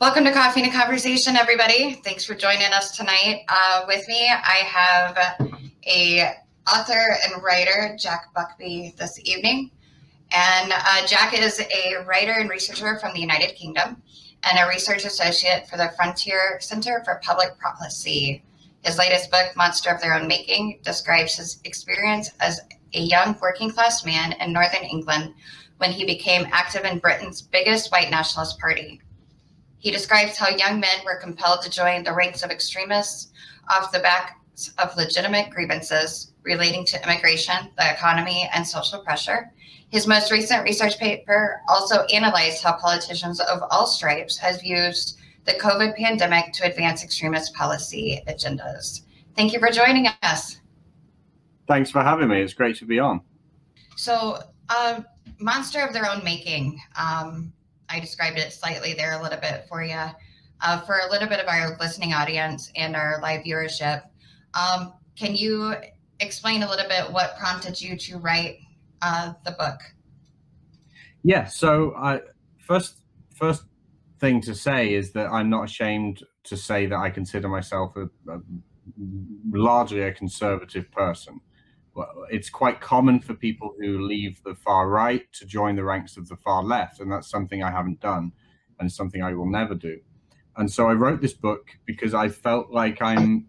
Welcome to Coffee and a Conversation, everybody. Thanks for joining us tonight. Uh, with me, I have a author and writer, Jack Buckby, this evening. And uh, Jack is a writer and researcher from the United Kingdom and a research associate for the Frontier Center for Public Policy. His latest book, Monster of Their Own Making, describes his experience as a young working class man in Northern England when he became active in Britain's biggest white nationalist party. He describes how young men were compelled to join the ranks of extremists off the back of legitimate grievances relating to immigration, the economy, and social pressure. His most recent research paper also analyzed how politicians of all stripes have used the COVID pandemic to advance extremist policy agendas. Thank you for joining us. Thanks for having me. It's great to be on. So, uh, monster of their own making. Um, I described it slightly there a little bit for you. Uh, for a little bit of our listening audience and our live viewership, um, can you explain a little bit what prompted you to write uh, the book? Yeah. So, I first first thing to say is that I'm not ashamed to say that I consider myself a, a largely a conservative person it's quite common for people who leave the far right to join the ranks of the far left, and that's something I haven't done, and something I will never do. And so I wrote this book because I felt like I'm.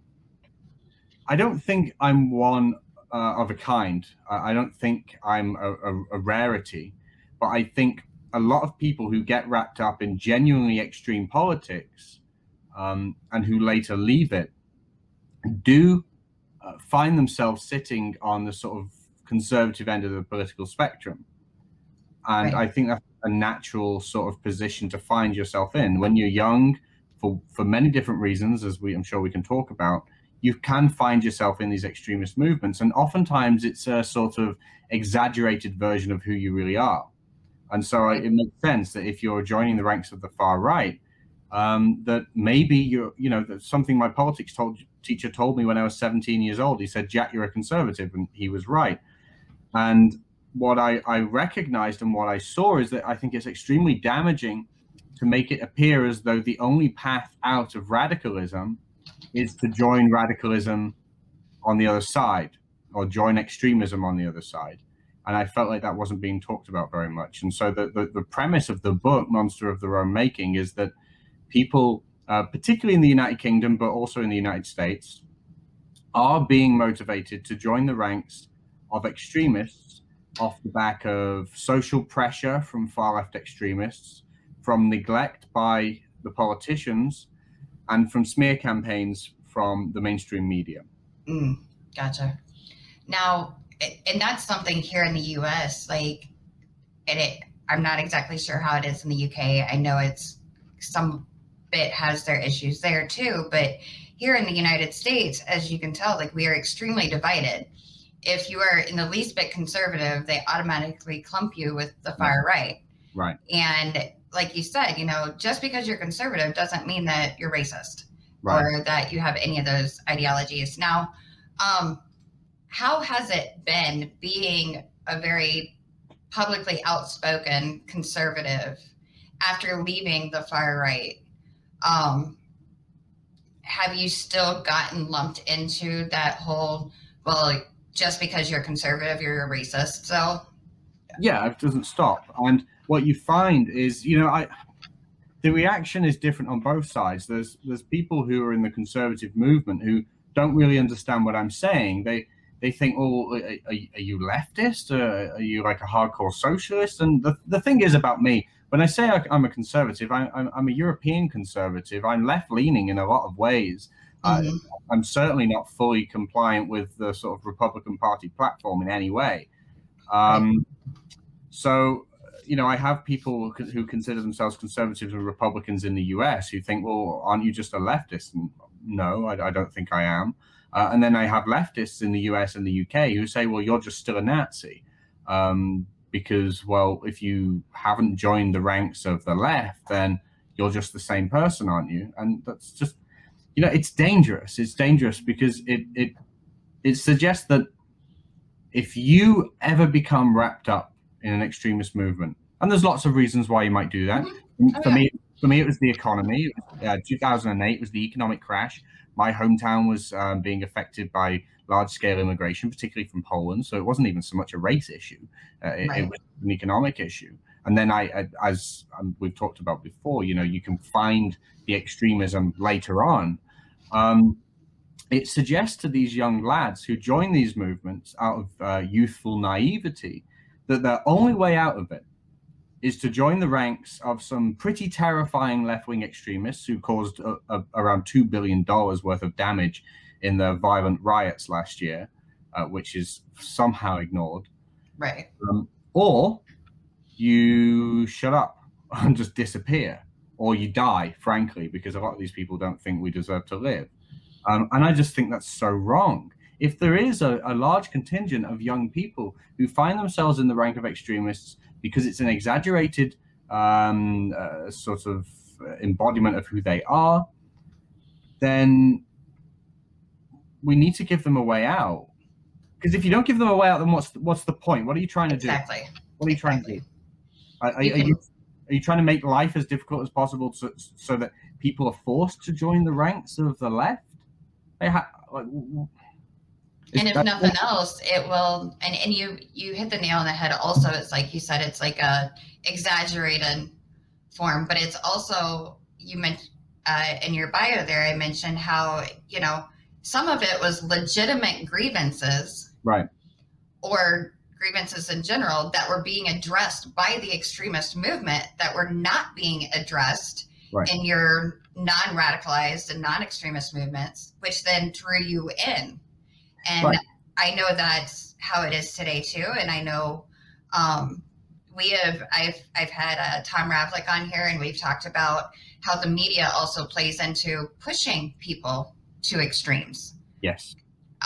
I don't think I'm one uh, of a kind. I don't think I'm a, a, a rarity, but I think a lot of people who get wrapped up in genuinely extreme politics um, and who later leave it do uh, find themselves sitting on the sort of conservative end of the political spectrum. And right. I think that's a natural sort of position to find yourself in when you're young, for for many different reasons, as we I'm sure we can talk about. You can find yourself in these extremist movements, and oftentimes it's a sort of exaggerated version of who you really are. And so it makes sense that if you're joining the ranks of the far right, um, that maybe you're, you know, that something my politics told, teacher told me when I was 17 years old. He said, Jack, you're a conservative. And he was right. And what I, I recognized and what I saw is that I think it's extremely damaging to make it appear as though the only path out of radicalism is to join radicalism on the other side or join extremism on the other side. And I felt like that wasn't being talked about very much. And so the, the, the premise of the book, Monster of Their Own Making, is that people, uh, particularly in the United Kingdom, but also in the United States, are being motivated to join the ranks of extremists off the back of social pressure from far left extremists, from neglect by the politicians, and from smear campaigns from the mainstream media. Mm, gotcha. Now, and that's something here in the US, like, and it, I'm not exactly sure how it is in the UK. I know it's some bit has their issues there too. But here in the United States, as you can tell, like we are extremely divided. If you are in the least bit conservative, they automatically clump you with the far right. Right. And like you said, you know, just because you're conservative doesn't mean that you're racist right. or that you have any of those ideologies. Now, um, how has it been being a very publicly outspoken conservative after leaving the far right? Um, have you still gotten lumped into that whole well just because you're conservative you're a racist so? Yeah it doesn't stop. And what you find is you know i the reaction is different on both sides. There's there's people who are in the conservative movement who don't really understand what i'm saying. They they think oh are, are you leftist? Or are you like a hardcore socialist? And the, the thing is about me when I say I, am a conservative, I, am a European conservative. I'm left leaning in a lot of ways. Mm-hmm. I, am certainly not fully compliant with the sort of Republican Party platform in any way. Um, so, you know, I have people who consider themselves conservatives and Republicans in the US who think, well, aren't you just a leftist? And no, I, I don't think I am. Uh, and then I have leftists in the US and the UK who say, well, you're just still a Nazi. Um, because well if you haven't joined the ranks of the left then you're just the same person aren't you and that's just you know it's dangerous it's dangerous because it it it suggests that if you ever become wrapped up in an extremist movement, and there's lots of reasons why you might do that. Mm-hmm. Oh, for me, for me, it was the economy. Uh, 2008 was the economic crash. My hometown was um, being affected by large-scale immigration, particularly from Poland. So it wasn't even so much a race issue; uh, it, right. it, was an economic issue. And then I, I as um, we've talked about before, you know, you can find the extremism later on. Um, it suggests to these young lads who join these movements out of uh, youthful naivety that their only way out of it is to join the ranks of some pretty terrifying left-wing extremists who caused a, a, around two billion dollars worth of damage in the violent riots last year, uh, which is somehow ignored. Right. Um, or you shut up and just disappear, or you die, frankly, because a lot of these people don't think we deserve to live. Um, and I just think that's so wrong. If there is a, a large contingent of young people who find themselves in the rank of extremists because it's an exaggerated um, uh, sort of embodiment of who they are, then we need to give them a way out. Because if you don't give them a way out, then what's what's the point? What are you trying to exactly. do? Exactly. What are you trying to do? Are, are, you, are, you, are you trying to make life as difficult as possible so, so that people are forced to join the ranks of the left? They Ha- like, and if nothing else, it will. And, and you you hit the nail on the head. Also, it's like you said, it's like a exaggerated form, but it's also you mentioned uh, in your bio there. I mentioned how you know some of it was legitimate grievances, right, or grievances in general that were being addressed by the extremist movement that were not being addressed right. in your non-radicalized and non-extremist movements, which then drew you in. And right. I know that's how it is today too. And I know um, we have I've I've had uh, Tom Ravlic on here, and we've talked about how the media also plays into pushing people to extremes. Yes.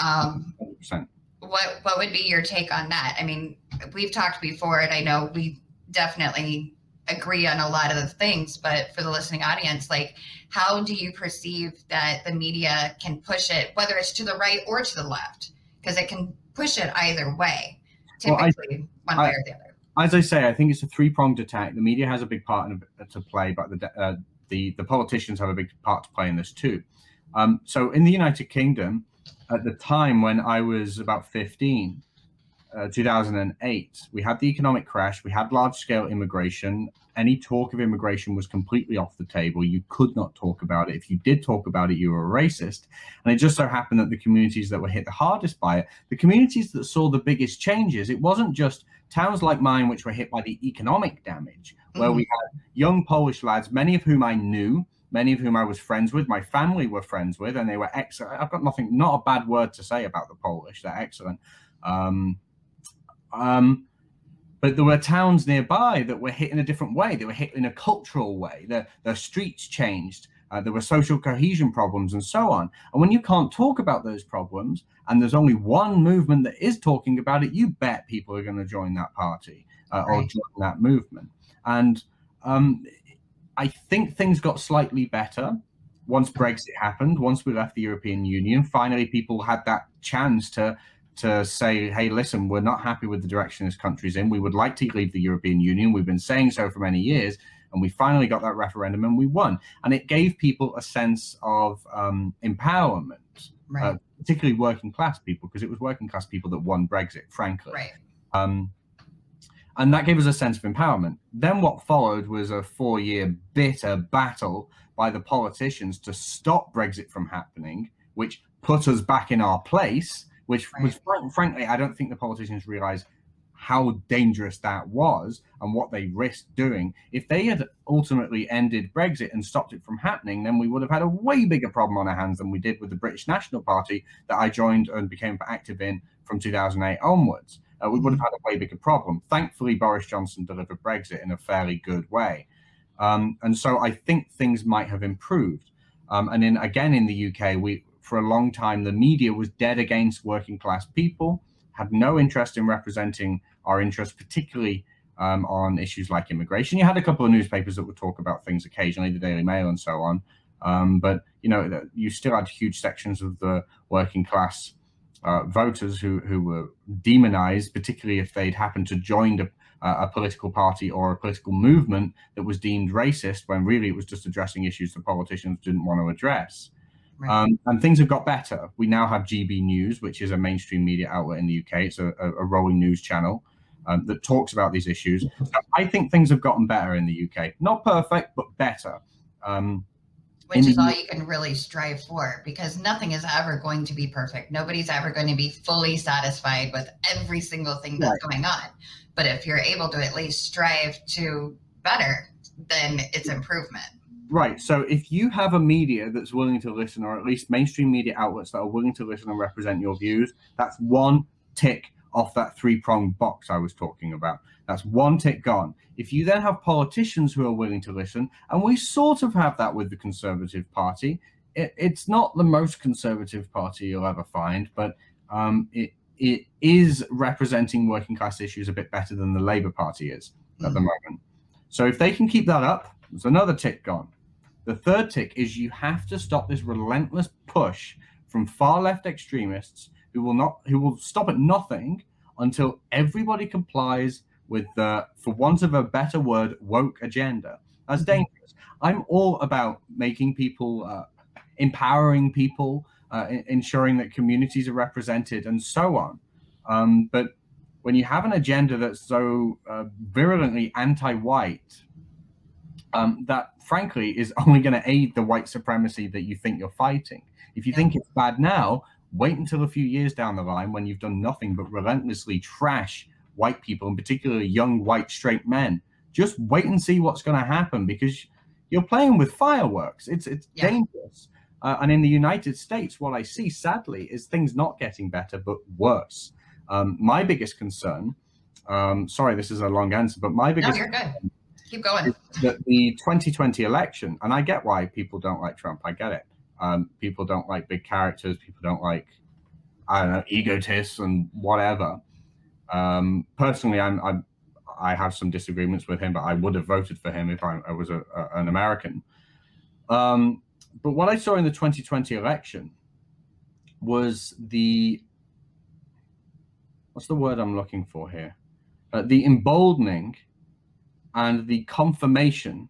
Um, 100%. What what would be your take on that? I mean, we've talked before, and I know we definitely agree on a lot of the things, but for the listening audience, like how do you perceive that the media can push it, whether it's to the right or to the left? Because it can push it either way, typically well, I, one way I, or the other. As I say, I think it's a three pronged attack. The media has a big part to play, but the uh, the the politicians have a big part to play in this too. Um, so in the United Kingdom, at the time when I was about 15, uh, 2008, we had the economic crash, we had large scale immigration. Any talk of immigration was completely off the table. You could not talk about it. If you did talk about it, you were a racist. And it just so happened that the communities that were hit the hardest by it, the communities that saw the biggest changes, it wasn't just towns like mine, which were hit by the economic damage, where mm. we had young Polish lads, many of whom I knew, many of whom I was friends with, my family were friends with, and they were excellent. I've got nothing, not a bad word to say about the Polish. They're excellent. Um, um, but there were towns nearby that were hit in a different way. They were hit in a cultural way. The, the streets changed. Uh, there were social cohesion problems and so on. And when you can't talk about those problems, and there's only one movement that is talking about it, you bet people are going to join that party uh, right. or join that movement. And um, I think things got slightly better once Brexit happened. Once we left the European Union, finally people had that chance to to say, hey, listen, we're not happy with the direction this country's in. We would like to leave the European Union. We've been saying so for many years. And we finally got that referendum and we won. And it gave people a sense of um, empowerment, right. uh, particularly working class people, because it was working class people that won Brexit, frankly. Right. Um, and that gave us a sense of empowerment. Then what followed was a four year bitter battle by the politicians to stop Brexit from happening, which put us back in our place which was frankly, I don't think the politicians realize how dangerous that was and what they risked doing. If they had ultimately ended Brexit and stopped it from happening, then we would have had a way bigger problem on our hands than we did with the British National Party that I joined and became active in from 2008 onwards. Uh, we would have had a way bigger problem. Thankfully, Boris Johnson delivered Brexit in a fairly good way. Um, and so I think things might have improved. Um, and in again in the UK, we for a long time, the media was dead against working class people, had no interest in representing our interests, particularly um, on issues like immigration. You had a couple of newspapers that would talk about things occasionally, the Daily Mail and so on. Um, but you know, you still had huge sections of the working class uh, voters who who were demonized, particularly if they'd happened to join a, a political party or a political movement that was deemed racist, when really it was just addressing issues that politicians didn't want to address. Right. Um, and things have got better. We now have GB News, which is a mainstream media outlet in the UK. It's a, a rolling news channel um, that talks about these issues. So I think things have gotten better in the UK. Not perfect, but better. Um, Which is all you can really strive for because nothing is ever going to be perfect. Nobody's ever going to be fully satisfied with every single thing that's right. going on. But if you're able to at least strive to better, then it's improvement. Right. So if you have a media that's willing to listen, or at least mainstream media outlets that are willing to listen and represent your views, that's one tick off that three pronged box I was talking about. That's one tick gone. If you then have politicians who are willing to listen, and we sort of have that with the Conservative Party, it, it's not the most conservative party you'll ever find, but um, it it is representing working class issues a bit better than the Labour Party is mm. at the mm. moment. So if they can keep that up, there's another tick gone. The third tick is you have to stop this relentless push from far left extremists who will not who will stop at nothing until everybody complies with the, for want of a better word, woke agenda. That's mm-hmm. dangerous. I'm all about making people, uh, empowering people, uh, ensuring that communities are represented, and so on. Um, but when you have an agenda that's so uh, virulently anti-white, um, that frankly is only going to aid the white supremacy that you think you're fighting. If you yeah. think it's bad now, Wait until a few years down the line when you've done nothing but relentlessly trash white people, and particularly young white straight men. Just wait and see what's going to happen because you're playing with fireworks. It's it's yeah. dangerous. Uh, and in the United States, what I see sadly is things not getting better but worse. Um, my biggest concern, um, sorry, this is a long answer, but my biggest no, you're good. Keep going. That the 2020 election, and I get why people don't like Trump. I get it. Um, people don't like big characters. People don't like, I don't know, egotists and whatever. Um, personally, I'm, I'm, i have some disagreements with him, but I would have voted for him if I, I was a, a, an American. Um, but what I saw in the 2020 election was the what's the word I'm looking for here? Uh, the emboldening and the confirmation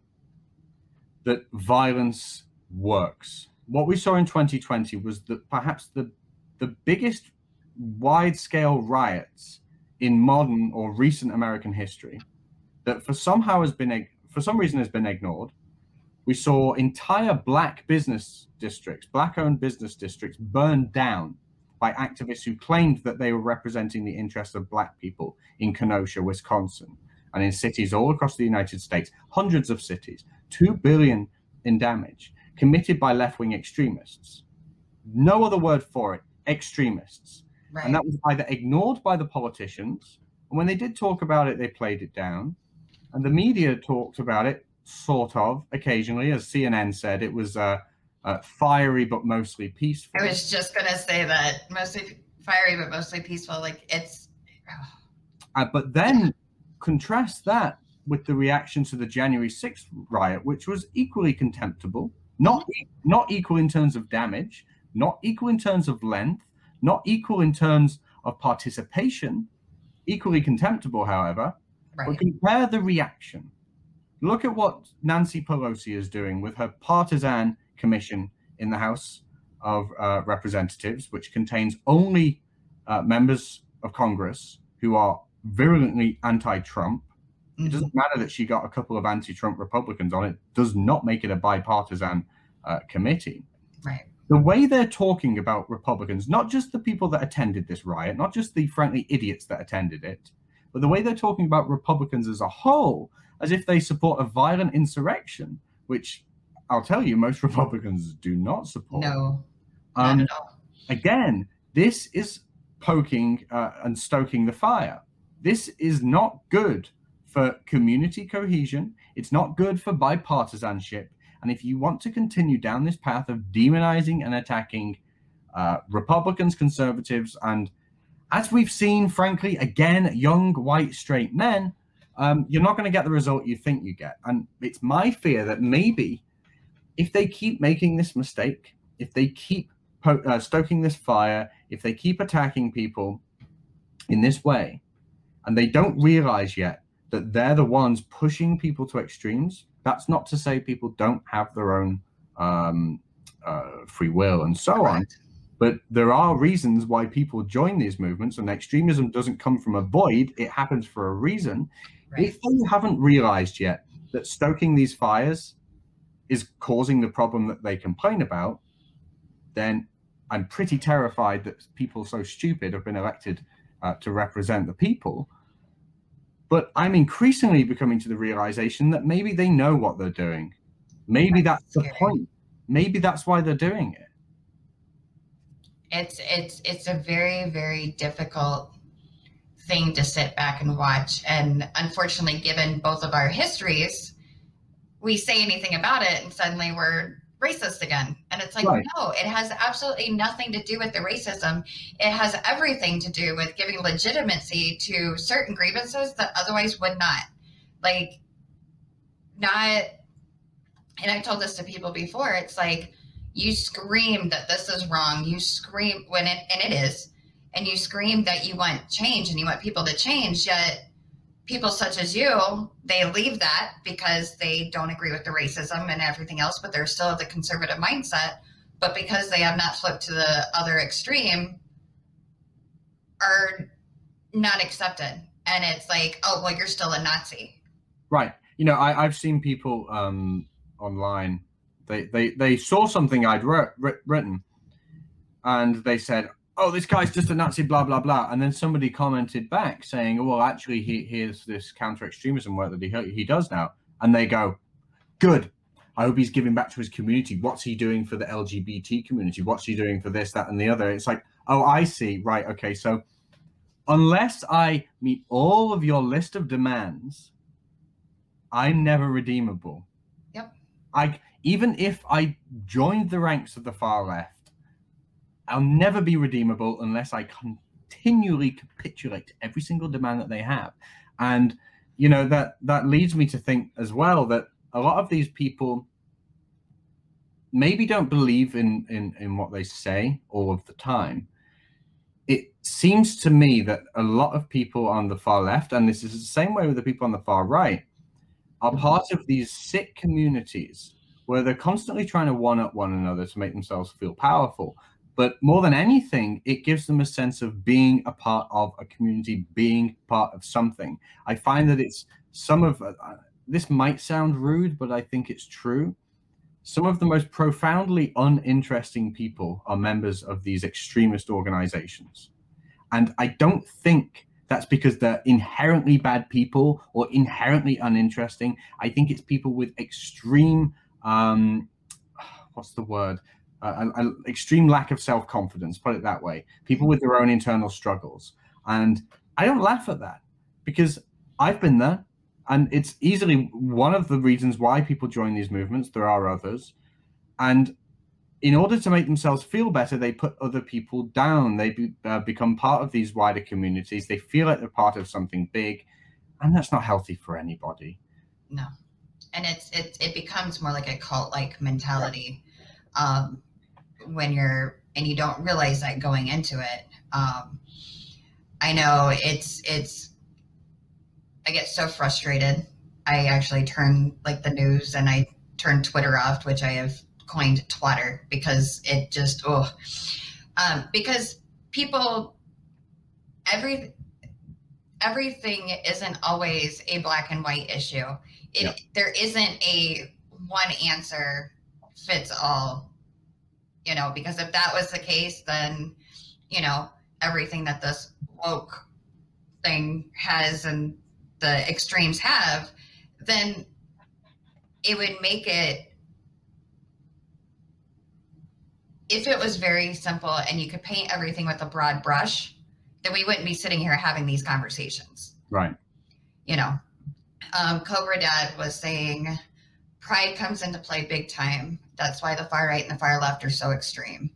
that violence works what we saw in 2020 was that perhaps the the biggest wide scale riots in modern or recent American history that for somehow has been for some reason has been ignored. We saw entire black business districts, black owned business districts burned down by activists who claimed that they were representing the interests of black people in Kenosha, Wisconsin, and in cities all across the United States, hundreds of cities, 2 billion in damage committed by left wing extremists. No other word for it extremists. Right. And that was either ignored by the politicians, and when they did talk about it, they played it down. And the media talked about it, sort of, occasionally. As CNN said, it was uh, uh, fiery but mostly peaceful. I was just going to say that mostly fiery but mostly peaceful. Like it's. Uh, but then contrast that with the reaction to the January 6th riot, which was equally contemptible not not equal in terms of damage, not equal in terms of length, not equal in terms of participation, equally contemptible, however. Right. But compare the reaction. Look at what Nancy Pelosi is doing with her partisan commission in the House of uh, Representatives, which contains only uh, members of Congress who are virulently anti-Trump Mm-hmm. It doesn't matter that she got a couple of anti-Trump Republicans on it. Does not make it a bipartisan uh, committee. Right. The way they're talking about Republicans, not just the people that attended this riot, not just the frankly idiots that attended it, but the way they're talking about Republicans as a whole, as if they support a violent insurrection, which I'll tell you, most Republicans do not support. No, um, at all. Again, this is poking uh, and stoking the fire. This is not good for community cohesion. It's not good for bipartisanship. And if you want to continue down this path of demonizing and attacking uh, Republicans, conservatives, and as we've seen, frankly, again, young white straight men, um, you're not going to get the result you think you get. And it's my fear that maybe if they keep making this mistake, if they keep po- uh, stoking this fire, if they keep attacking people in this way and they don't realize yet that they're the ones pushing people to extremes, that's not to say people don't have their own um, uh, free will and so Correct. on. But there are reasons why people join these movements, and extremism doesn't come from a void, it happens for a reason. Right. If you haven't realized yet that stoking these fires is causing the problem that they complain about, then I'm pretty terrified that people so stupid have been elected uh, to represent the people. But I'm increasingly becoming to the realization that maybe they know what they're doing. Maybe that's, that's the point. Maybe that's why they're doing it. It's it's it's a very very difficult thing to sit back and watch. And unfortunately, given both of our histories, we say anything about it and suddenly we're racist again. And it's like, right. no, it has absolutely nothing to do with the racism. It has everything to do with giving legitimacy to certain grievances that otherwise would not. Like, not, and I've told this to people before, it's like, you scream that this is wrong. You scream when it, and it is, and you scream that you want change and you want people to change, yet people such as you, they leave that because they don't agree with the racism and everything else, but they're still of the conservative mindset. But because they have not flipped to the other extreme, are not accepted. And it's like, oh, well, you're still a Nazi. Right. You know, I, I've seen people um, online. They, they they saw something I'd wrote, written, and they said, oh, this guy's just a Nazi, blah, blah, blah. And then somebody commented back saying, well, actually, he, here's this counter extremism work that he, he does now. And they go, good. I hope he's giving back to his community. What's he doing for the LGBT community? What's he doing for this, that, and the other? It's like, oh, I see. Right. Okay. So unless I meet all of your list of demands, I'm never redeemable. Yep. I even if I joined the ranks of the far left, I'll never be redeemable unless I continually capitulate to every single demand that they have. And you know that that leads me to think as well that a lot of these people maybe don't believe in in in what they say all of the time. It seems to me that a lot of people on the far left, and this is the same way with the people on the far right, are part of these sick communities where they're constantly trying to one up one another to make themselves feel powerful but more than anything, it gives them a sense of being a part of a community, being part of something. I find that it's some of uh, this might sound rude, but I think it's true. Some of the most profoundly uninteresting people are members of these extremist organizations. And I don't think that's because they're inherently bad people or inherently uninteresting. I think it's people with extreme, um, what's the word? An extreme lack of self confidence, put it that way, people with their own internal struggles. And I don't laugh at that because I've been there. And it's easily one of the reasons why people join these movements. There are others. And in order to make themselves feel better, they put other people down. They be, uh, become part of these wider communities. They feel like they're part of something big. And that's not healthy for anybody. No. And it's it, it becomes more like a cult like mentality. Um, when you're and you don't realize that going into it. Um, I know it's it's. I get so frustrated. I actually turn like the news and I turn Twitter off, which I have coined Twatter because it just oh, um, because people every everything isn't always a black and white issue. It, yeah. There isn't a one answer fits all you know, because if that was the case, then, you know, everything that this woke thing has and the extremes have, then it would make it if it was very simple and you could paint everything with a broad brush, then we wouldn't be sitting here having these conversations. Right. You know, um, Cobra Dad was saying pride comes into play big time. That's why the far right and the far left are so extreme.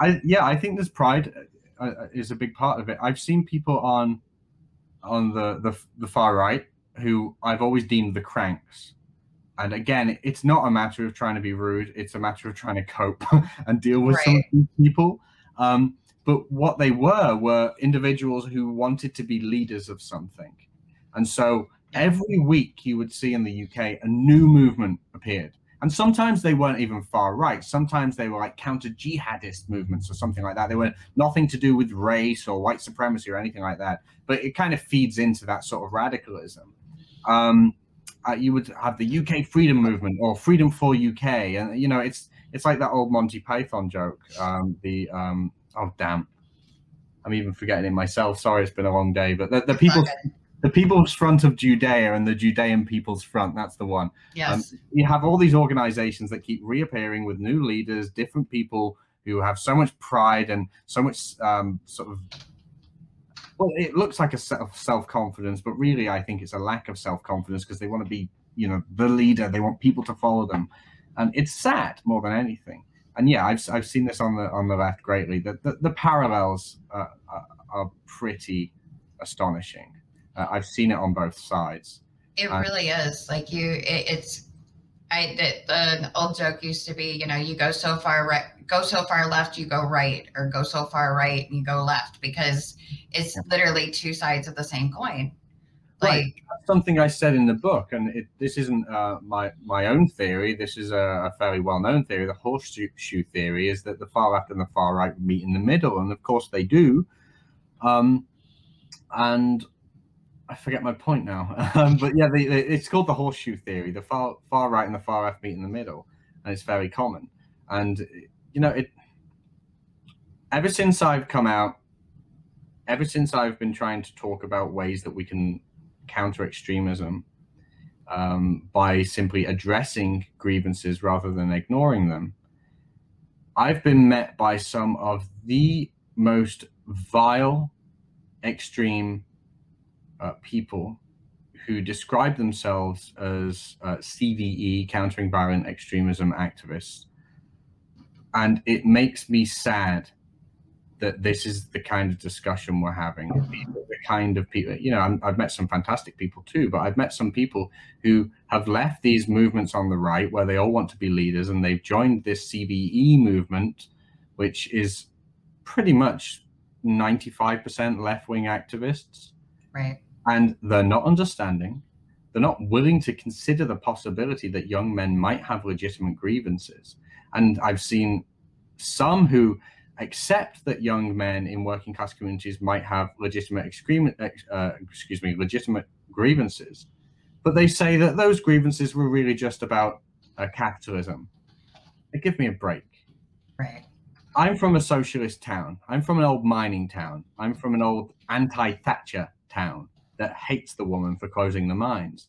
I yeah, I think this pride uh, uh, is a big part of it. I've seen people on on the, the the far right who I've always deemed the cranks. And again, it's not a matter of trying to be rude; it's a matter of trying to cope and deal with right. some people. Um, but what they were were individuals who wanted to be leaders of something. And so every week you would see in the UK a new movement appeared. And sometimes they weren't even far right. Sometimes they were like counter jihadist movements or something like that. They were nothing to do with race or white supremacy or anything like that. But it kind of feeds into that sort of radicalism. Um, uh, you would have the UK freedom movement or freedom for UK. And, you know, it's it's like that old Monty Python joke. Um, the um, oh damn, I'm even forgetting it myself. Sorry, it's been a long day. But the, the people, the People's Front of Judea and the Judean People's Front. That's the one. Yes. Um, you have all these organizations that keep reappearing with new leaders, different people who have so much pride and so much um, sort of. Well, it looks like a set of self confidence, but really, I think it's a lack of self confidence because they want to be, you know, the leader. They want people to follow them, and it's sad more than anything and yeah, I've, I've seen this on the on the left greatly. The the, the parallels are, are, are, pretty astonishing. Uh, I've seen it on both sides. It uh, really is. Like you, it, it's. I the, the old joke used to be, you know, you go so far right, go so far left, you go right, or go so far right and you go left, because it's yeah. literally two sides of the same coin. Like, right. something I said in the book, and it, this isn't uh, my my own theory. This is a, a fairly well known theory. The horseshoe theory is that the far left and the far right meet in the middle, and of course they do. Um, and I forget my point now, um, but yeah, it's called the horseshoe theory. The far far right and the far left meet in the middle, and it's very common. And you know, it. Ever since I've come out, ever since I've been trying to talk about ways that we can counter extremism um, by simply addressing grievances rather than ignoring them, I've been met by some of the most vile, extreme uh, people who describe themselves as uh, CVE, countering violent extremism activists. And it makes me sad that this is the kind of discussion we're having. The kind of people, you know, i have met some fantastic people too, but I've met some people who have left these movements on the right where they all want to be leaders and they've joined this CVE movement, which is pretty much 95% left wing activists. Right. And they're not understanding. They're not willing to consider the possibility that young men might have legitimate grievances. And I've seen some who accept that young men in working class communities might have legitimate uh, excuse me legitimate grievances. But they say that those grievances were really just about uh, capitalism. They give me a break. Right. I'm from a socialist town. I'm from an old mining town. I'm from an old anti-thatcher town that hates the woman for closing the mines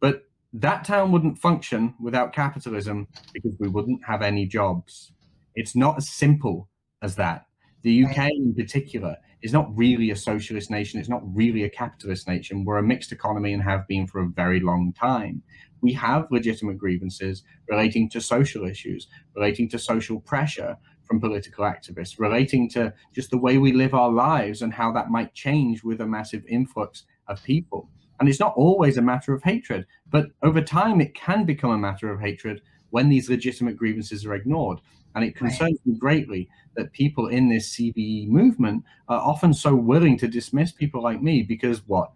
but that town wouldn't function without capitalism because we wouldn't have any jobs it's not as simple as that. The UK in particular is not really a socialist nation. It's not really a capitalist nation. We're a mixed economy and have been for a very long time. We have legitimate grievances relating to social issues, relating to social pressure from political activists, relating to just the way we live our lives and how that might change with a massive influx of people. And it's not always a matter of hatred, but over time it can become a matter of hatred when these legitimate grievances are ignored. And it concerns right. me greatly that people in this CVE movement are often so willing to dismiss people like me because what?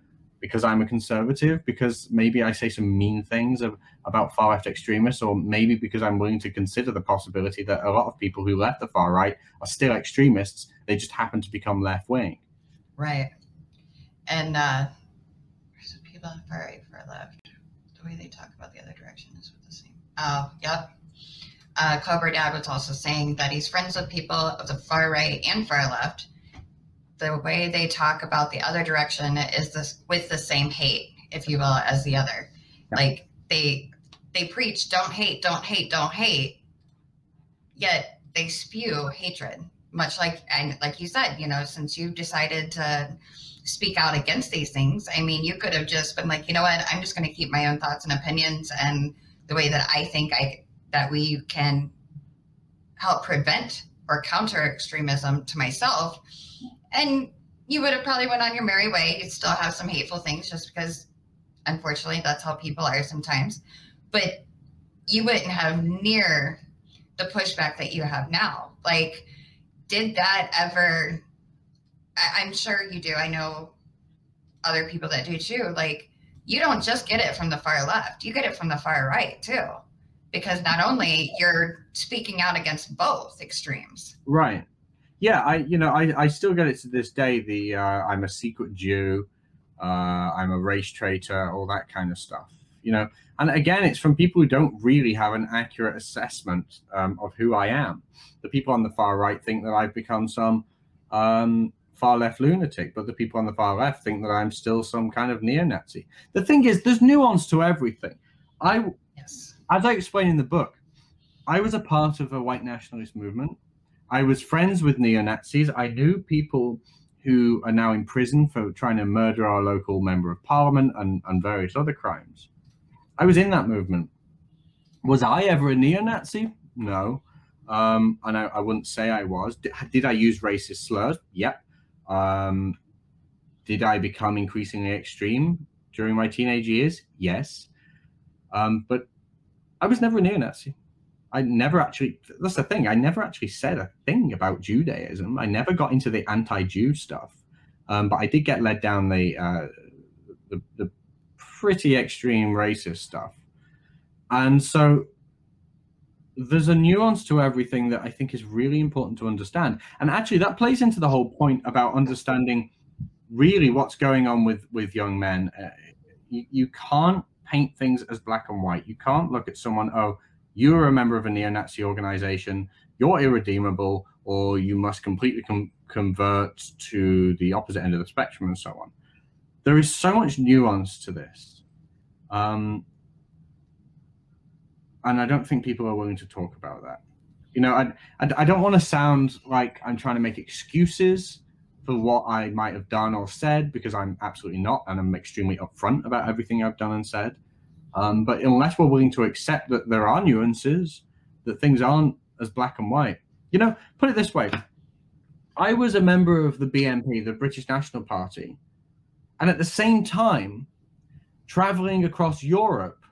Because I'm a conservative, because maybe I say some mean things of, about far left extremists, or maybe because I'm willing to consider the possibility that a lot of people who left the far right are still extremists. They just happen to become left wing. Right. And uh, the people far right, far left. The way they talk about the other direction is with the same. Oh, yep uh, Cobra Dad was also saying that he's friends with people of the far right and far left. The way they talk about the other direction is this with the same hate, if you will, as the other. Yeah. Like they they preach don't hate, don't hate, don't hate, yet they spew hatred. Much like and like you said, you know, since you've decided to speak out against these things, I mean, you could have just been like, you know what, I'm just going to keep my own thoughts and opinions and the way that I think I that we can help prevent or counter extremism to myself and you would have probably went on your merry way you'd still have some hateful things just because unfortunately that's how people are sometimes but you wouldn't have near the pushback that you have now like did that ever? I, I'm sure you do. I know other people that do too. Like, you don't just get it from the far left, you get it from the far right too. Because not only you're speaking out against both extremes. Right. Yeah, I you know I, I still get it to this day. The uh, I'm a secret Jew, uh, I'm a race traitor, all that kind of stuff. You know, and again, it's from people who don't really have an accurate assessment um, of who I am. The people on the far right think that I've become some um, far left lunatic, but the people on the far left think that I'm still some kind of neo-Nazi. The thing is, there's nuance to everything. I, Yes. as I explain in the book, I was a part of a white nationalist movement. I was friends with neo-Nazis. I knew people who are now in prison for trying to murder our local member of parliament and, and various other crimes. I was in that movement. Was I ever a neo-Nazi? No. Um, and I, I wouldn't say I was. Did, did I use racist slurs? Yep. Um, did I become increasingly extreme during my teenage years? Yes. Um, but I was never a neo-Nazi. I never actually. That's the thing. I never actually said a thing about Judaism. I never got into the anti-Jew stuff. Um, but I did get led down the, uh, the the pretty extreme racist stuff. And so there's a nuance to everything that I think is really important to understand. And actually, that plays into the whole point about understanding really what's going on with with young men. Uh, you, you can't paint things as black and white. You can't look at someone, oh, you're a member of a neo-Nazi organization, you're irredeemable, or you must completely com- convert to the opposite end of the spectrum, and so on. There is so much nuance to this. Um, and I don't think people are willing to talk about that. You know, I, I, I don't want to sound like I'm trying to make excuses for what I might have done or said because I'm absolutely not, and I'm extremely upfront about everything I've done and said. Um, but unless we're willing to accept that there are nuances, that things aren't as black and white, you know, put it this way: I was a member of the BNP, the British National Party, and at the same time, traveling across Europe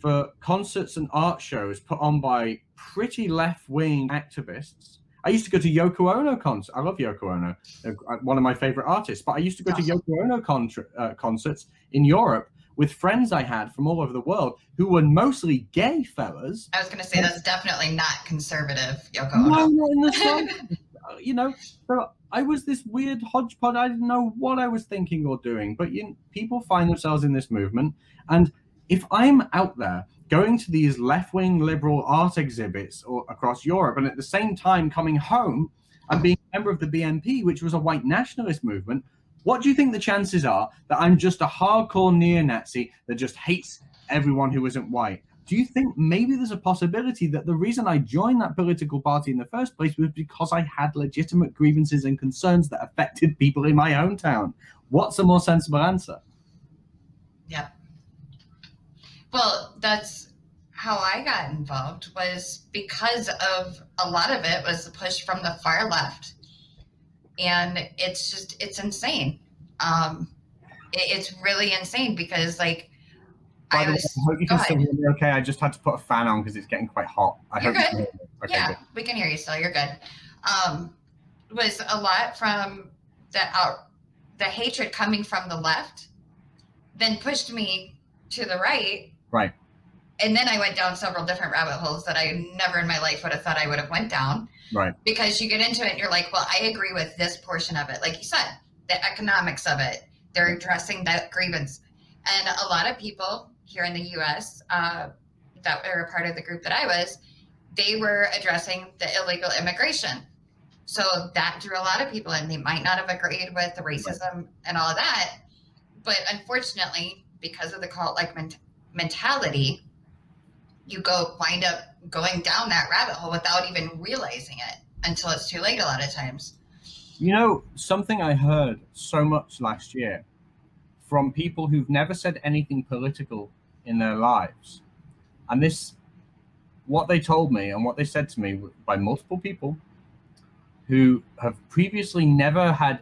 for concerts and art shows put on by pretty left-wing activists. I used to go to Yoko Ono concerts. I love Yoko Ono, uh, one of my favorite artists. But I used to go to Yoko Ono con- uh, concerts in Europe with friends I had from all over the world who were mostly gay fellas. I was going to say that's definitely not conservative, Yoko No, not in the slightest. You know, so I was this weird hodgepodge. I didn't know what I was thinking or doing. But you people find themselves in this movement, and if I'm out there going to these left-wing liberal art exhibits or across Europe, and at the same time coming home and being a member of the BNP, which was a white nationalist movement, what do you think the chances are that I'm just a hardcore neo-Nazi that just hates everyone who isn't white? Do you think maybe there's a possibility that the reason I joined that political party in the first place was because I had legitimate grievances and concerns that affected people in my own town? What's a more sensible answer? Yeah. Well, that's how I got involved was because of a lot of it was the push from the far left. And it's just it's insane. Um it, it's really insane because like By I the way, was I hope you can still hear me okay. I just had to put a fan on because it's getting quite hot. I You're hope you good. can hear me. Okay, yeah, good. we can hear you still. You're good. Um, was a lot from the out, the hatred coming from the left, then pushed me to the right. Right. And then I went down several different rabbit holes that I never in my life would have thought I would have went down. Right. Because you get into it and you're like, well, I agree with this portion of it. Like you said, the economics of it. They're addressing that grievance. And a lot of people here in the US uh, that were a part of the group that I was, they were addressing the illegal immigration. So that drew a lot of people in. They might not have agreed with the racism and all of that. But unfortunately, because of the cult like ment- mentality, you go wind up going down that rabbit hole without even realizing it until it's too late a lot of times. You know, something I heard so much last year from people who've never said anything political in their lives. And this, what they told me and what they said to me by multiple people who have previously never had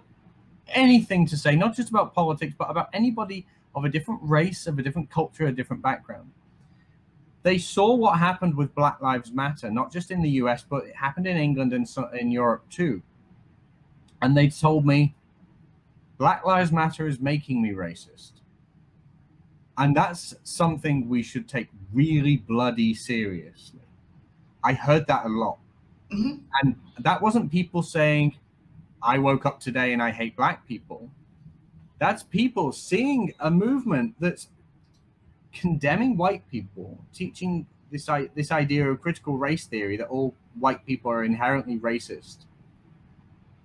anything to say, not just about politics, but about anybody of a different race, of a different culture, a different background. They saw what happened with Black Lives Matter, not just in the US, but it happened in England and in Europe too. And they told me, Black Lives Matter is making me racist. And that's something we should take really bloody seriously. I heard that a lot. Mm-hmm. And that wasn't people saying, I woke up today and I hate black people. That's people seeing a movement that's condemning white people, teaching this this idea of critical race theory that all white people are inherently racist.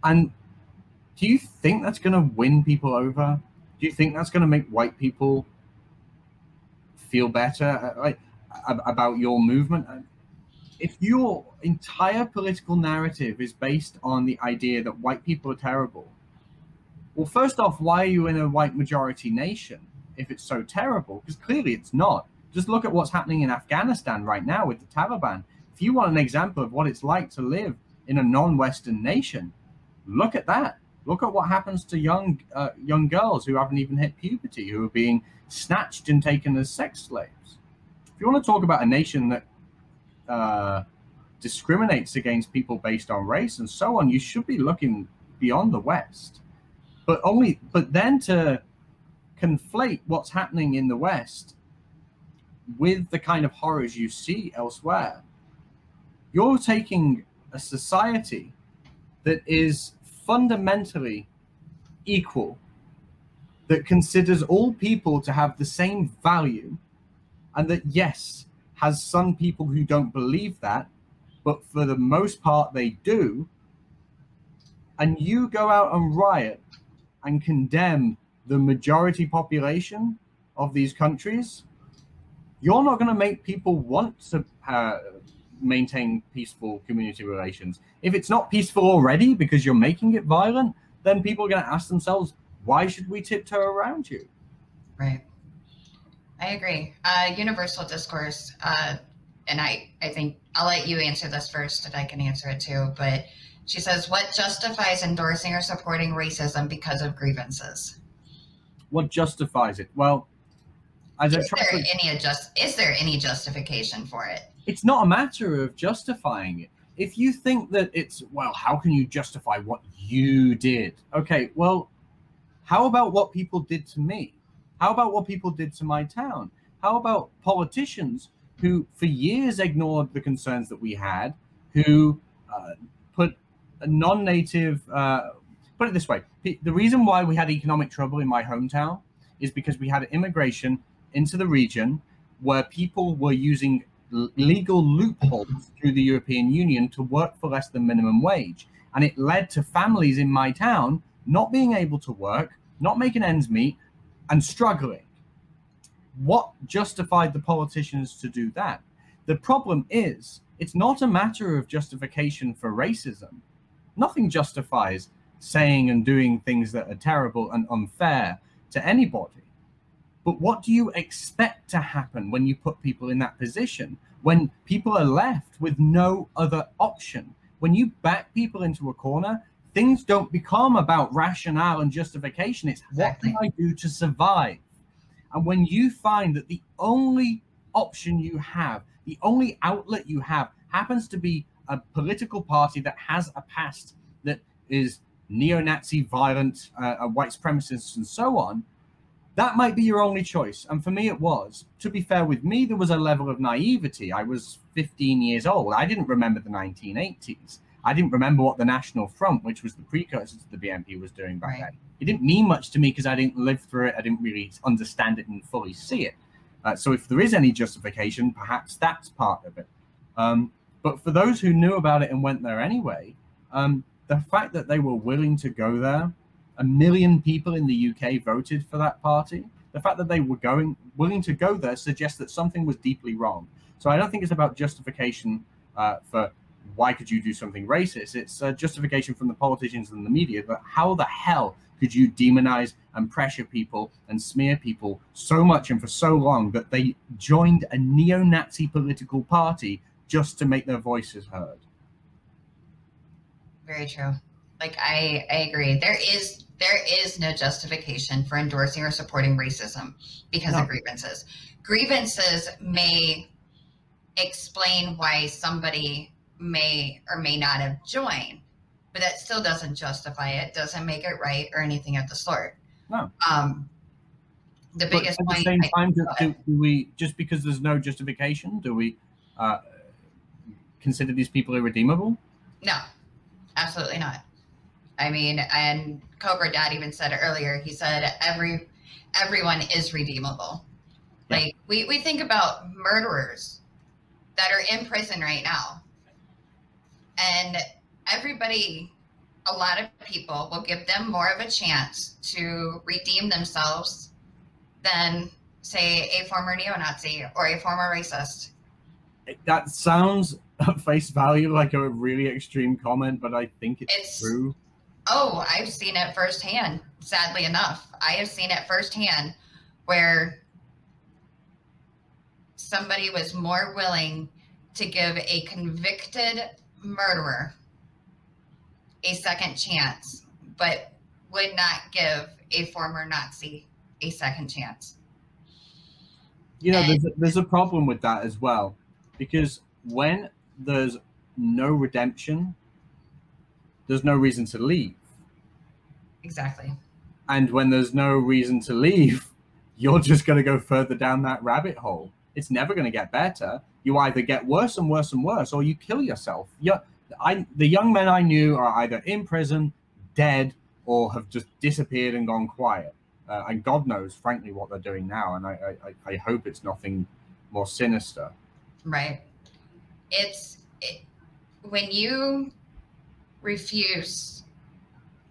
And do you think that's going to win people over? Do you think that's going to make white people feel better uh, about your movement? If your entire political narrative is based on the idea that white people are terrible, well, first off, why are you in a white majority nation? If it's so terrible, because clearly it's not. Just look at what's happening in Afghanistan right now with the Taliban. If you want an example of what it's like to live in a non-Western nation, look at that. Look at what happens to young uh, young girls who haven't even hit puberty, who are being snatched and taken as sex slaves. If you want to talk about a nation that uh, discriminates against people based on race and so on, you should be looking beyond the West. But only, but then to conflate what's happening in the West with the kind of horrors you see elsewhere, you're taking a society that is fundamentally equal, that considers all people to have the same value, and that, yes, has some people who don't believe that, but for the most part they do. And you go out and riot and condemn the majority population of these countries, you're not going to make people want to uh, maintain peaceful community relations. If it's not peaceful already because you're making it violent, then people are going to ask themselves, why should we tiptoe around you? Right. I agree. Uh, universal discourse, uh, and I, I think I'll let you answer this first if I can answer it too. But she says, what justifies endorsing or supporting racism because of grievances? What justifies it? Well, as is there to, any adjust? Is there any justification for it? It's not a matter of justifying it. If you think that it's well, how can you justify what you did? Okay, well, how about what people did to me? How about what people did to my town? How about politicians who, for years, ignored the concerns that we had, who uh, put non-native uh, put it this way the reason why we had economic trouble in my hometown is because we had immigration into the region where people were using legal loopholes through the European Union to work for less than minimum wage. And it led to families in my town not being able to work, not making ends meet, and struggling. What justified the politicians to do that? The problem is, it's not a matter of justification for racism. Nothing justifies saying and doing things that are terrible and unfair to anybody. But what do you expect to happen when you put people in that position? When people are left with no other option? When you back people into a corner, things don't become about rationale and justification. It's exactly. what can I do to survive? And when you find that the only option you have, the only outlet you have, happens to be a political party that has a past that is neo-Nazi, violent, uh, uh, white supremacists, and so on, that might be your only choice. And for me, it was. To be fair with me, there was a level of naivety. I was 15 years old. I didn't remember the 1980s. I didn't remember what the National Front, which was the precursor to the BNP, was doing back right. then. It didn't mean much to me because I didn't live through it. I didn't really understand it and fully see it. Uh, so if there is any justification, perhaps that's part of it. Um, but for those who knew about it and went there anyway, um, the fact that they were willing to go there, a million people in the UK voted for that party. The fact that they were going willing to go there suggests that something was deeply wrong. So I don't think it's about justification uh, for why could you do something racist. It's a justification from the politicians and the media. But how the hell could you demonize and pressure people and smear people so much and for so long that they joined a neo-Nazi political party just to make their voices heard? Very true. Like I, I agree. There is there is no justification for endorsing or supporting racism because no. of grievances. Grievances may explain why somebody may or may not have joined, but that still doesn't justify it, doesn't make it right or anything of the sort. No. Um, the But biggest at the same time, do, do, do we just because there's no justification, do we uh, consider these people irredeemable? No, absolutely not. I mean, and Cobra Dad even said earlier. He said every everyone is redeemable. Yeah. Like we, we think about murderers that are in prison right now. And everybody, a lot of people will give them more of a chance to redeem themselves than say a former neo-Nazi or a former racist. That sounds at face value like a really extreme comment, but I think it's, It's true. Oh, I've seen it firsthand, sadly enough. I have seen it firsthand where somebody was more willing to give a convicted murderer a second chance, but would not give a former Nazi a second chance. You know, And- there's a, there's a problem with that as well, because when there's no redemption, there's no reason to leave. Exactly. And when there's no reason to leave, you're just going to go further down that rabbit hole. It's never going to get better. You either get worse and worse and worse, or you kill yourself. Yeah, I the young men I knew are either in prison, dead, or have just disappeared and gone quiet. Uh, and God knows, frankly, what they're doing now. And I, I, I hope it's nothing more sinister. Right. It's it, when you refuse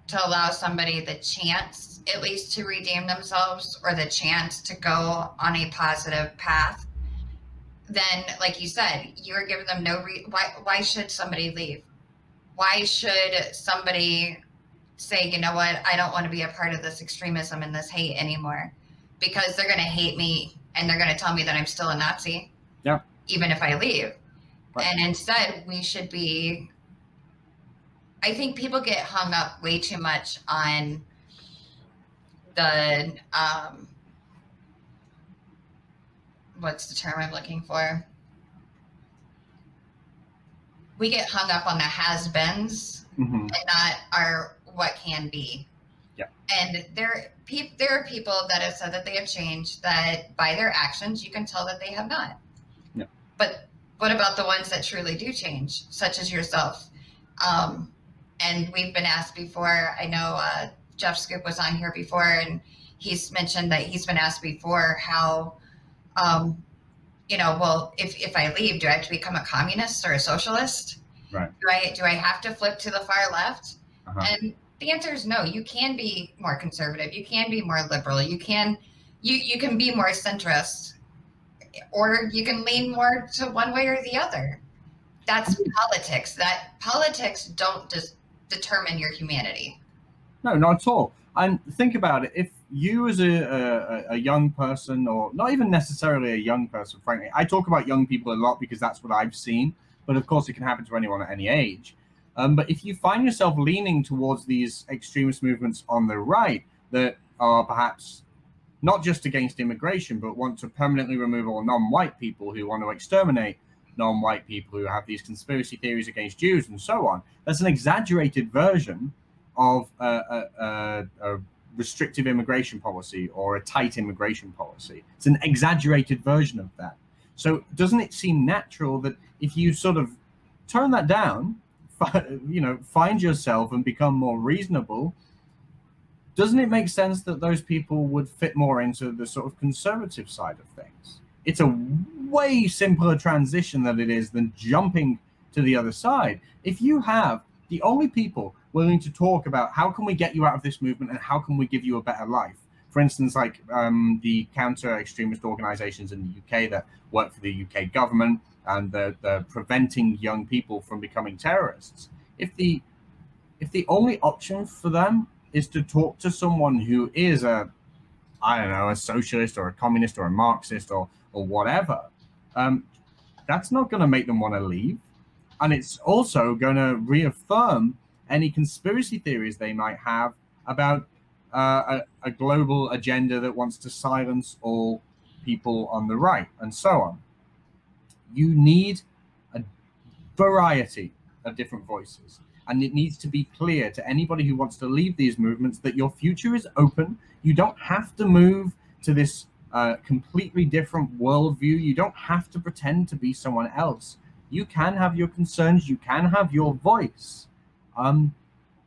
to allow somebody the chance, at least to redeem themselves or the chance to go on a positive path, then, like you said, you are giving them no re- why. Why should somebody leave? Why should somebody say, you know what, I don't want to be a part of this extremism and this hate anymore? Because they're going to hate me and they're going to tell me that I'm still a Nazi even if I leave. Right. And instead, we should be. I think people get hung up way too much on the um, what's the term I'm looking for? We get hung up on the has-beens Mhm. and not our what can be. Yeah. And there, pe- there are people that have said that they have changed. That by their actions, you can tell that they have not. Yeah. But what about the ones that truly do change, such as yourself? Um, and we've been asked before. I know uh, Jeff Schoep was on here before, and he's mentioned that he's been asked before how, um, you know, well, if if I leave, do I have to become a communist or a socialist? Right. Do I do I have to flip to the far left? Uh-huh. And the answer is no. You can be more conservative. You can be more liberal. You can you you can be more centrist, or you can lean more to one way or the other. That's politics. That politics don't just determine your humanity. No, not at all. And think about it. If you, as a, a, a young person, or not even necessarily a young person, frankly, I talk about young people a lot because that's what I've seen. But of course, it can happen to anyone at any age. Um, but if you find yourself leaning towards these extremist movements on the right that are perhaps not just against immigration, but want to permanently remove all non white people who want to exterminate non white people who have these conspiracy theories against Jews and so on, that's an exaggerated version of a, a, a, a restrictive immigration policy or a tight immigration policy. It's an exaggerated version of that. So doesn't it seem natural that if you sort of turn that down, you know, find yourself and become more reasonable, doesn't it make sense that those people would fit more into the sort of conservative side of things? It's a way simpler transition than it is than jumping to the other side. If you have the only people willing to talk about how can we get you out of this movement and how can we give you a better life, for instance, like um, the counter extremist organizations in the UK that work for the UK government and they're, they're preventing young people from becoming terrorists. If the if the only option for them is to talk to someone who is a I don't know a socialist or a communist or a Marxist or or whatever, um, that's not going to make them want to leave, and it's also going to reaffirm any conspiracy theories they might have about uh, a, a global agenda that wants to silence all people on the right and so on. you need a variety of different voices. And it needs to be clear to anybody who wants to leave these movements that your future is open. You don't have to move to this uh, completely different worldview. You don't have to pretend to be someone else. You can have your concerns. You can have your voice. Um,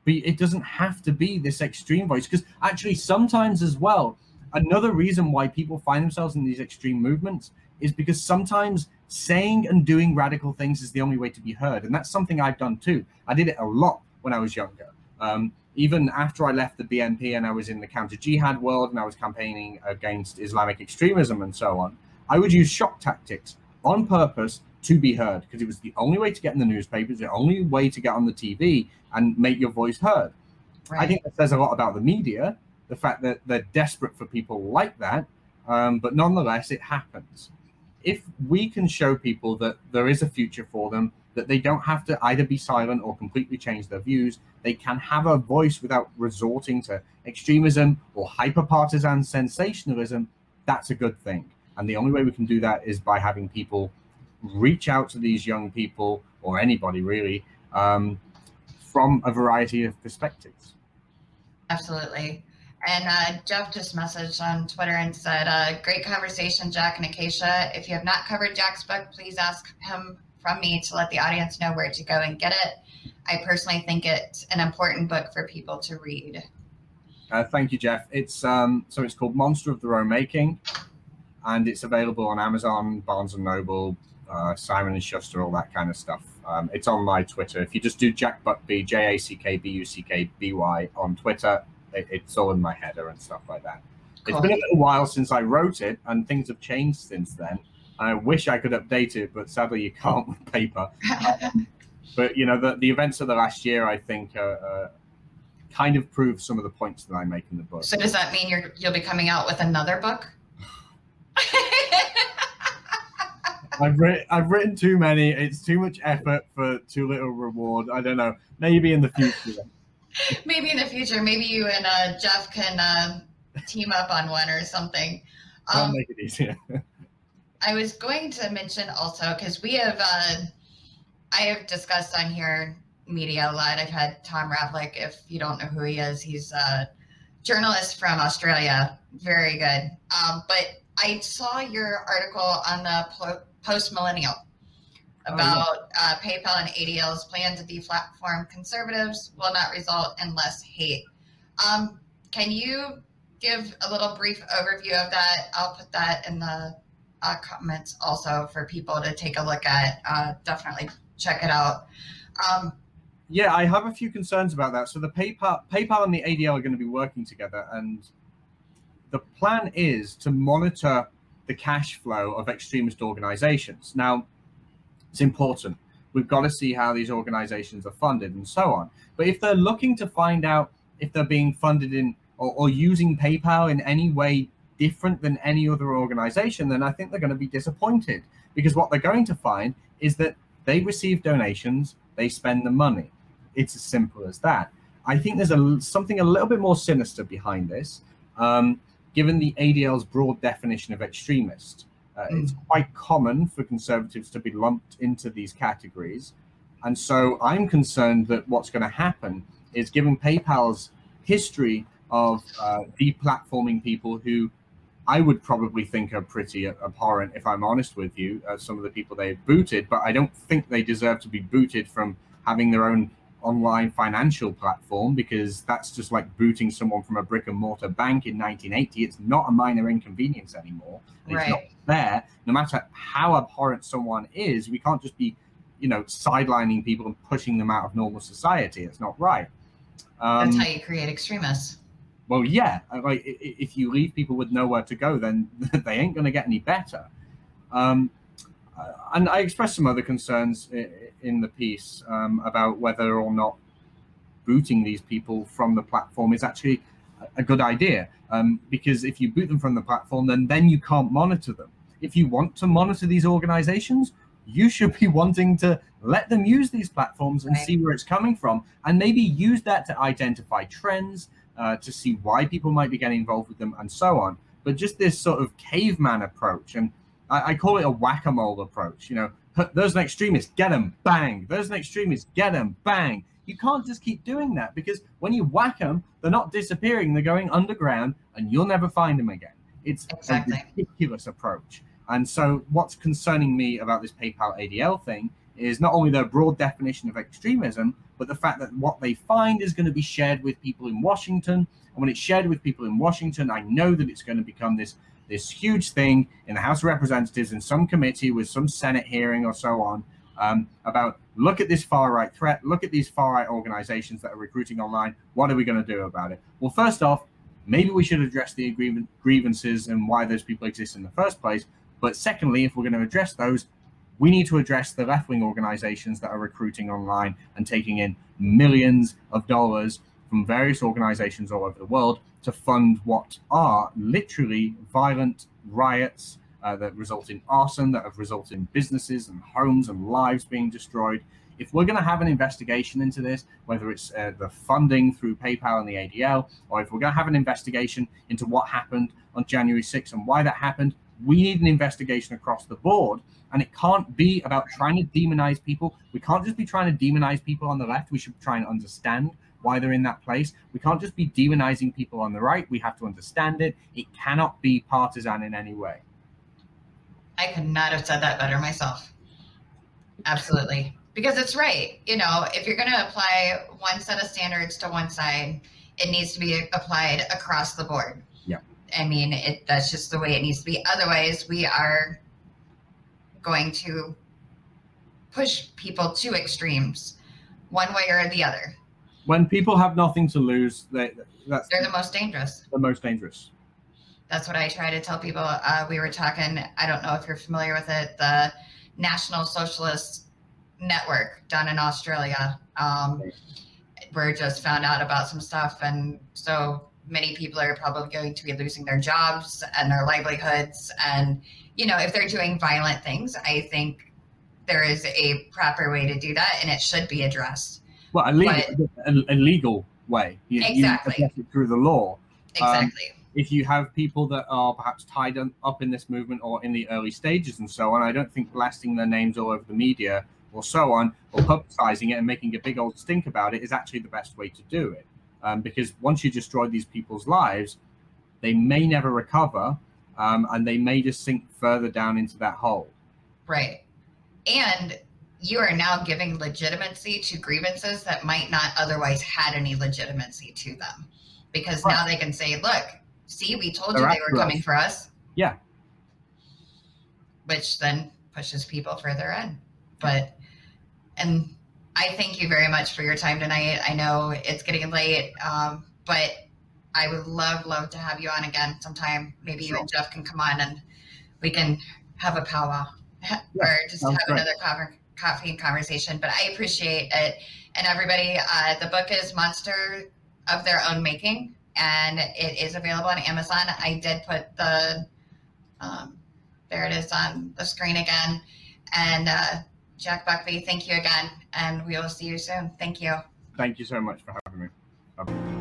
but it doesn't have to be this extreme voice because actually sometimes as well another reason why people find themselves in these extreme movements is because sometimes saying and doing radical things is the only way to be heard and that's something i've done too i did it a lot when i was younger um, even after i left the bnp and i was in the counter jihad world and i was campaigning against islamic extremism and so on i would use shock tactics on purpose to be heard because it was the only way to get in the newspapers the only way to get on the tv and make your voice heard. Right. I think that says a lot about the media, the fact that they're desperate for people like that, um, but nonetheless, it happens. If we can show people that there is a future for them, that they don't have to either be silent or completely change their views, they can have a voice without resorting to extremism or hyper partisan sensationalism, that's a good thing. And the only way we can do that is by having people reach out to these young people or anybody really um, from a variety of perspectives. Absolutely. And uh, Jeff just messaged on Twitter and said, uh, Great conversation, Jack and Acacia. If you have not covered Jack's book, please ask him from me to let the audience know where to go and get it. I personally think it's an important book for people to read. Uh, thank you, Jeff. It's um, so it's called Monster of Their Own Making, and it's available on Amazon, Barnes and Noble, uh, Simon and Schuster, all that kind of stuff. Um, it's on my Twitter. If you just do Jack Buckby, J A C K B U C K B Y on Twitter, it, it's all in my header and stuff like that. Cool. It's been a little while since I wrote it, and things have changed since then. I wish I could update it, but sadly you can't with paper. um, but you know, the, the events of the last year, I think, uh, uh, kind of prove some of the points that I make in the book. So does that mean you're you'll be coming out with another book? I've I've written too many. It's too much effort for too little reward. I don't know. Maybe in the future. maybe in the future. Maybe you and uh, Jeff can uh, team up on one or something. Um, I'll make it easier. I was going to mention also because we have uh, I have discussed on here media a lot. I've had Tom Ravlic. If you don't know who he is, he's a journalist from Australia. Very good. Um, but I saw your article on the post millennial about oh, uh, PayPal and ADL's plan to deplatform conservatives will not result in less hate. Um, can you give a little brief overview of that? I'll put that in the uh, comments also for people to take a look at. Uh, definitely check it out. Um, yeah, I have a few concerns about that. So the PayPal, PayPal and the ADL are going to be working together, and the plan is to monitor the cash flow of extremist organizations. Now, it's important. We've got to see how these organizations are funded and so on. But if they're looking to find out if they're being funded in or, or using PayPal in any way different than any other organization, then I think they're going to be disappointed because what they're going to find is that they receive donations, they spend the money. It's as simple as that. I think there's a something a little bit more sinister behind this. Um, given the ADL's broad definition of extremist. Uh, mm. It's quite common for conservatives to be lumped into these categories. And so I'm concerned that what's going to happen is given PayPal's history of uh, deplatforming people who I would probably think are pretty abhorrent, if I'm honest with you, uh, some of the people they've booted, but I don't think they deserve to be booted from having their own online financial platform because that's just like booting someone from a brick and mortar bank in 1980. It's not a minor inconvenience anymore. Right. It's not there. No matter how abhorrent someone is, we can't just be, you know, sidelining people and pushing them out of normal society. It's not right. Um, that's how you create extremists. Well, yeah. Like if you leave people with nowhere to go, then they ain't going to get any better. Um, uh, and I expressed some other concerns in the piece um, about whether or not booting these people from the platform is actually a good idea. Um, because if you boot them from the platform, then then you can't monitor them. If you want to monitor these organizations, you should be wanting to let them use these platforms and right. see where it's coming from, and maybe use that to identify trends, uh, to see why people might be getting involved with them, and so on. But just this sort of caveman approach, and I, I call it a whack-a-mole approach. You know, there's an extremist, get them, bang. There's an extremist, get them, bang. You can't just keep doing that because when you whack them, they're not disappearing. They're going underground, and you'll never find them again. It's exactly. a ridiculous approach. And so, what's concerning me about this PayPal ADL thing is not only their broad definition of extremism, but the fact that what they find is going to be shared with people in Washington. And when it's shared with people in Washington, I know that it's going to become this this huge thing in the House of Representatives in some committee with some Senate hearing or so on um, about look at this far right threat, look at these far right organizations that are recruiting online. What are we going to do about it? Well, first off, maybe we should address the grievances and why those people exist in the first place. But secondly, if we're going to address those, we need to address the left wing organizations that are recruiting online and taking in millions of dollars from various organizations all over the world to fund what are literally violent riots uh, that result in arson, that have resulted in businesses and homes and lives being destroyed. If we're going to have an investigation into this, whether it's uh, the funding through PayPal and the ADL, or if we're going to have an investigation into what happened on January 6th and why that happened, we need an investigation across the board. And it can't be about trying to demonize people. We can't just be trying to demonize people on the left. We should try and understand why they're in that place. We can't just be demonizing people on the right. We have to understand it. It cannot be partisan in any way. I could not have said that better myself. Absolutely. Because it's right. You know, if you're going to apply one set of standards to one side, it needs to be applied across the board. I mean, it that's just the way it needs to be. Otherwise, we are going to push people to extremes one way or the other when people have nothing to lose, they that's they're the most dangerous. The most dangerous. That's what I try to tell people. Uh, we were talking. I don't know if you're familiar with it. The National Socialist Network down in Australia. Um, we're just found out about some stuff, and so many people are probably going to be losing their jobs and their livelihoods. And you know, if they're doing violent things, I think there is a proper way to do that, and it should be addressed well, a legal, a, a legal way. You, exactly. You it through the law. Um, exactly. Um, if you have people that are perhaps tied up in this movement or in the early stages and so on, I don't think blasting their names all over the media or so on, or publicizing it and making a big old stink about it is actually the best way to do it. Um, because once you destroy these people's lives, they may never recover um, and they may just sink further down into that hole. Right. And you are now giving legitimacy to grievances that might not otherwise had any legitimacy to them. Because now they can say look see we told you they were coming for us. Yeah. Which then pushes people further in. But and i thank you very much for your time tonight i know it's getting late um, but i would love love to have you on again sometime maybe sure. you and jeff can come on and we can have a powwow yeah, or just have great. another conference coffee conversation, but I appreciate it. And everybody, uh, the book is Monster of Their Own Making, and it is available on Amazon. I did put the, um, there it is on the screen again. And uh, Jack Buckby, thank you again, and we will see you soon. Thank you. Thank you so much for having me. Bye.